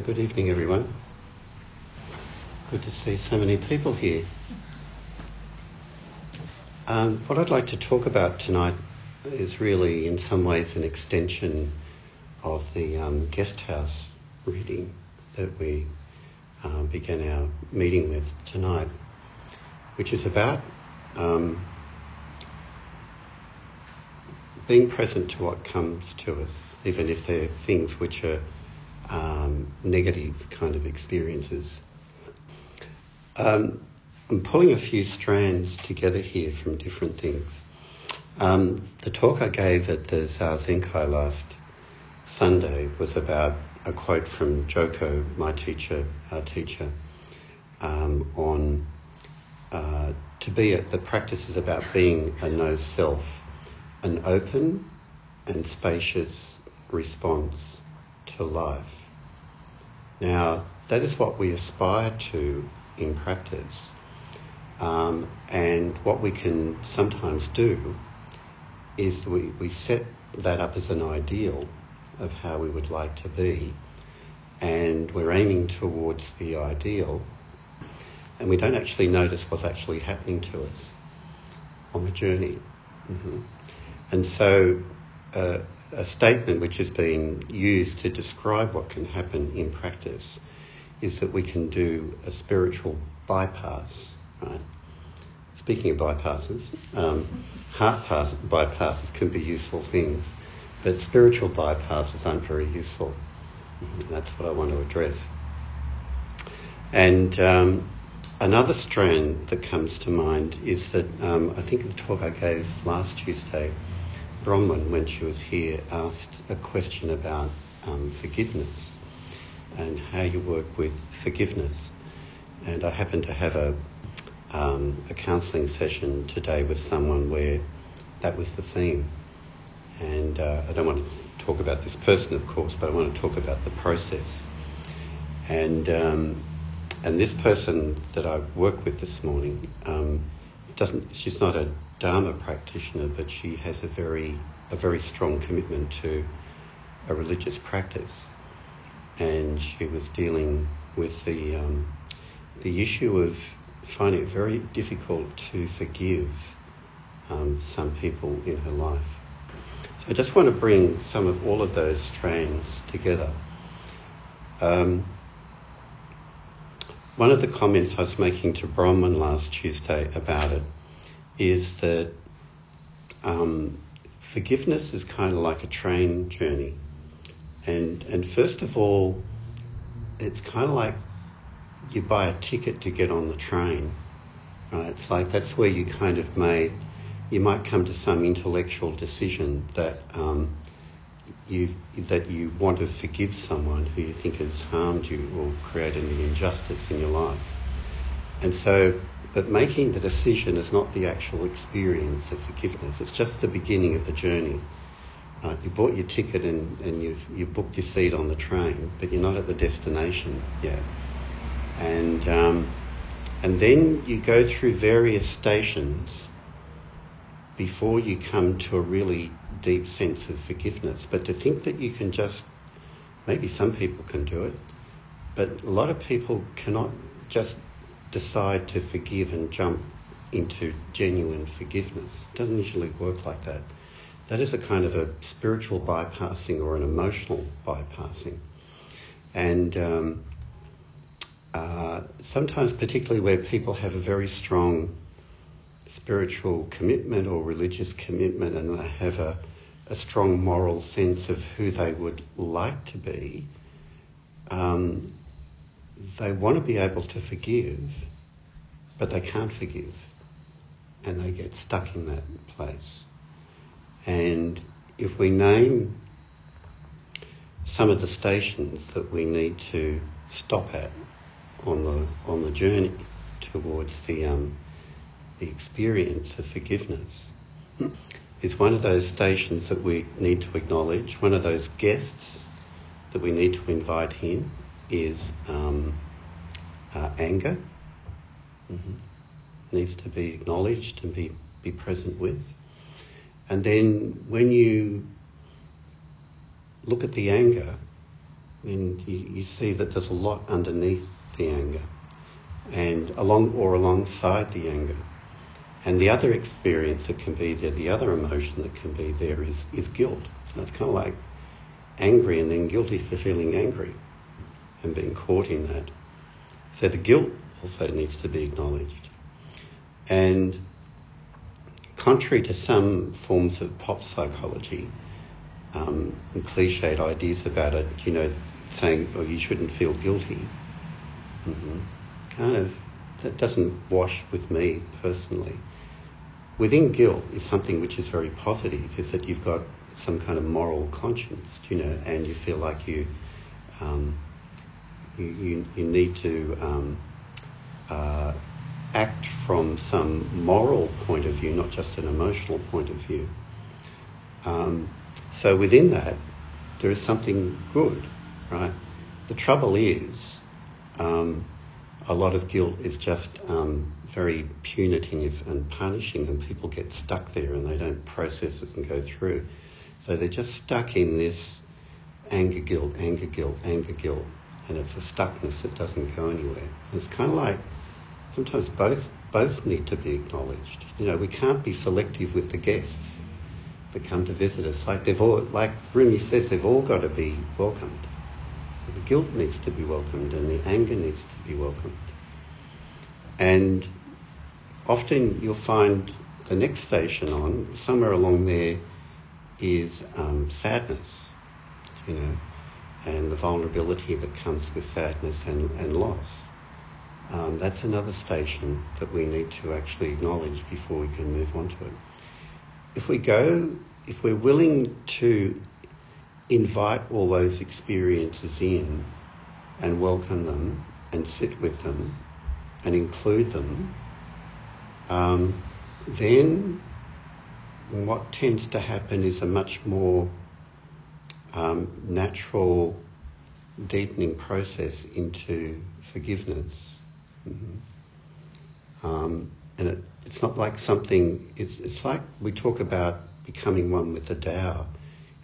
Good evening, everyone. Good to see so many people here. Um, what I'd like to talk about tonight is really, in some ways, an extension of the um, guest house reading that we uh, began our meeting with tonight, which is about um, being present to what comes to us, even if they're things which are um, negative kind of experiences. Um, I'm pulling a few strands together here from different things. Um, the talk I gave at the Zazenkai last Sunday was about a quote from Joko, my teacher, our teacher, um, on uh, to be a, the practice is about being a no self, an open and spacious response to life. Now, that is what we aspire to in practice. Um, and what we can sometimes do is we, we set that up as an ideal of how we would like to be, and we're aiming towards the ideal, and we don't actually notice what's actually happening to us on the journey. Mm-hmm. And so, uh, a statement which has been used to describe what can happen in practice is that we can do a spiritual bypass, right? Speaking of bypasses, um, heart pass, bypasses can be useful things, but spiritual bypasses aren't very useful. Mm-hmm. That's what I want to address. And um, another strand that comes to mind is that um, I think the talk I gave last Tuesday Bronwyn, when she was here, asked a question about um, forgiveness and how you work with forgiveness. And I happened to have a, um, a counselling session today with someone where that was the theme. And uh, I don't want to talk about this person, of course, but I want to talk about the process. And um, and this person that I work with this morning um, doesn't. She's not a Dharma practitioner, but she has a very a very strong commitment to a religious practice, and she was dealing with the um, the issue of finding it very difficult to forgive um, some people in her life. So I just want to bring some of all of those strands together. Um, one of the comments I was making to Bronwyn last Tuesday about it is that um, forgiveness is kind of like a train journey. And, and first of all, it's kind of like you buy a ticket to get on the train. Right? It's like that's where you kind of made, you might come to some intellectual decision that um, you that you want to forgive someone who you think has harmed you or created an injustice in your life. And so but making the decision is not the actual experience of forgiveness. It's just the beginning of the journey. Right? You bought your ticket and, and you've, you booked your seat on the train, but you're not at the destination yet. And, um, and then you go through various stations before you come to a really deep sense of forgiveness. But to think that you can just, maybe some people can do it, but a lot of people cannot just decide to forgive and jump into genuine forgiveness. It doesn't usually work like that. That is a kind of a spiritual bypassing or an emotional bypassing. And um, uh, sometimes, particularly where people have a very strong spiritual commitment or religious commitment and they have a, a strong moral sense of who they would like to be, um, they want to be able to forgive, but they can't forgive. And they get stuck in that place. And if we name some of the stations that we need to stop at on the on the journey towards the um, the experience of forgiveness is one of those stations that we need to acknowledge. One of those guests that we need to invite in is um, uh, anger. Mm-hmm. Needs to be acknowledged and be, be present with. And then when you look at the anger, and you, you see that there's a lot underneath the anger, and along or alongside the anger. And the other experience that can be there, the other emotion that can be there is, is guilt. So it's kind of like angry and then guilty for feeling angry and being caught in that. So the guilt also needs to be acknowledged. And contrary to some forms of pop psychology um, and cliched ideas about it, you know, saying, oh, you shouldn't feel guilty, mm-hmm. kind of, that doesn't wash with me personally. Within guilt is something which is very positive, is that you've got some kind of moral conscience, you know, and you feel like you, um, you, you, you, need to um, uh, act from some moral point of view, not just an emotional point of view. Um, so within that, there is something good, right? The trouble is, um, a lot of guilt is just um, very punitive and punishing, and people get stuck there and they don't process it and go through. So they're just stuck in this anger, guilt, anger, guilt, anger, guilt, and it's a stuckness that doesn't go anywhere. It's kind of like sometimes both both need to be acknowledged. You know, we can't be selective with the guests that come to visit us. Like they've all, like Rumi says, they've all got to be welcomed. The guilt needs to be welcomed, and the anger needs to be welcomed. And often you'll find the next station on somewhere along there is um, sadness, you know, and the vulnerability that comes with sadness and, and loss. Um, that's another station that we need to actually acknowledge before we can move on to it. If we go, if we're willing to invite all those experiences in and welcome them and sit with them and include them, um, then what tends to happen is a much more um, natural deepening process into forgiveness. Mm-hmm. Um, and it, it's not like something, it's, it's like we talk about becoming one with the Tao.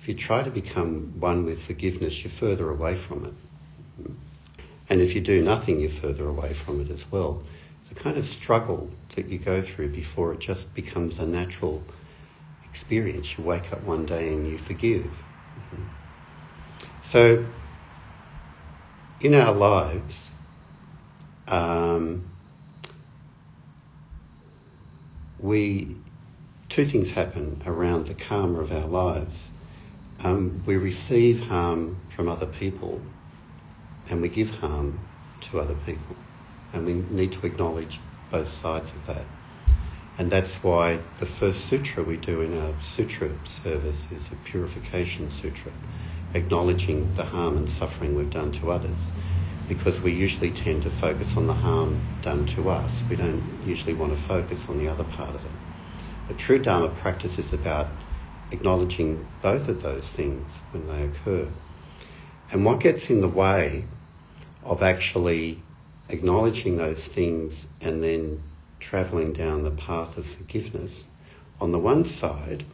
If you try to become one with forgiveness, you're further away from it. Mm-hmm. And if you do nothing, you're further away from it as well. A kind of struggle that you go through before it just becomes a natural experience. You wake up one day and you forgive. So, in our lives, um, we two things happen around the karma of our lives. Um, we receive harm from other people, and we give harm to other people, and we need to acknowledge both sides of that. And that's why the first sutra we do in our sutra service is a purification sutra, acknowledging the harm and suffering we've done to others. Because we usually tend to focus on the harm done to us. We don't usually want to focus on the other part of it. But true Dharma practice is about acknowledging both of those things when they occur. And what gets in the way of actually acknowledging those things and then travelling down the path of forgiveness, on the one side,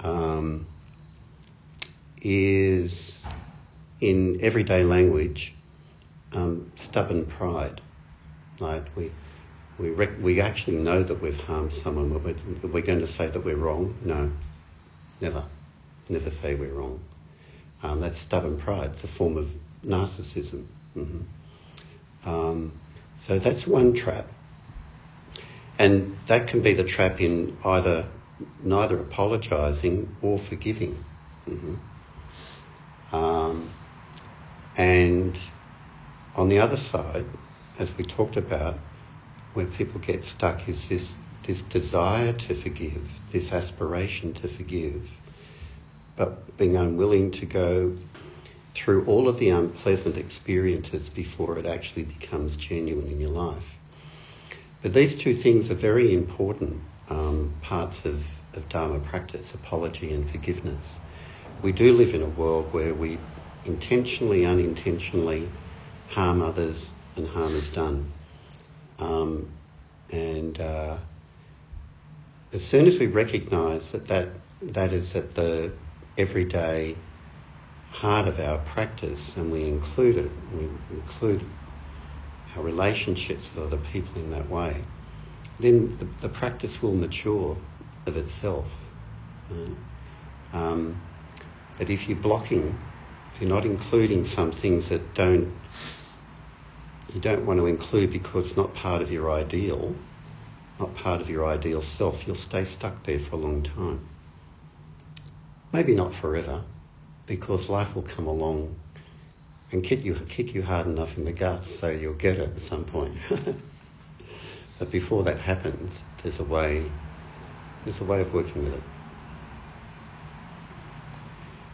um, is in everyday language um, stubborn pride. Like we, we, rec- we actually know that we've harmed someone, but we're, we're, going to say that we're wrong. No, never, never say we're wrong. Um, that's stubborn pride. It's a form of narcissism. Mm-hmm. Um, so that's one trap. And that can be the trap in either neither apologising or forgiving. Mm-hmm. Um, and on the other side, as we talked about, where people get stuck is this, this desire to forgive, this aspiration to forgive, but being unwilling to go through all of the unpleasant experiences before it actually becomes genuine in your life. But these two things are very important um, parts of, of Dharma practice, apology and forgiveness. We do live in a world where we intentionally, unintentionally harm others and harm is done. Um, and uh, as soon as we recognise that, that that is at the everyday heart of our practice and we include it, we include our relationships with other people in that way, then the, the practice will mature of itself. Right? Um, but if you're blocking, if you're not including some things that don't, you don't want to include because it's not part of your ideal, not part of your ideal self, you'll stay stuck there for a long time. Maybe not forever, because life will come along and kick you, kick you hard enough in the guts so you'll get it at some point. but before that happens, there's a way, there's a way of working with it.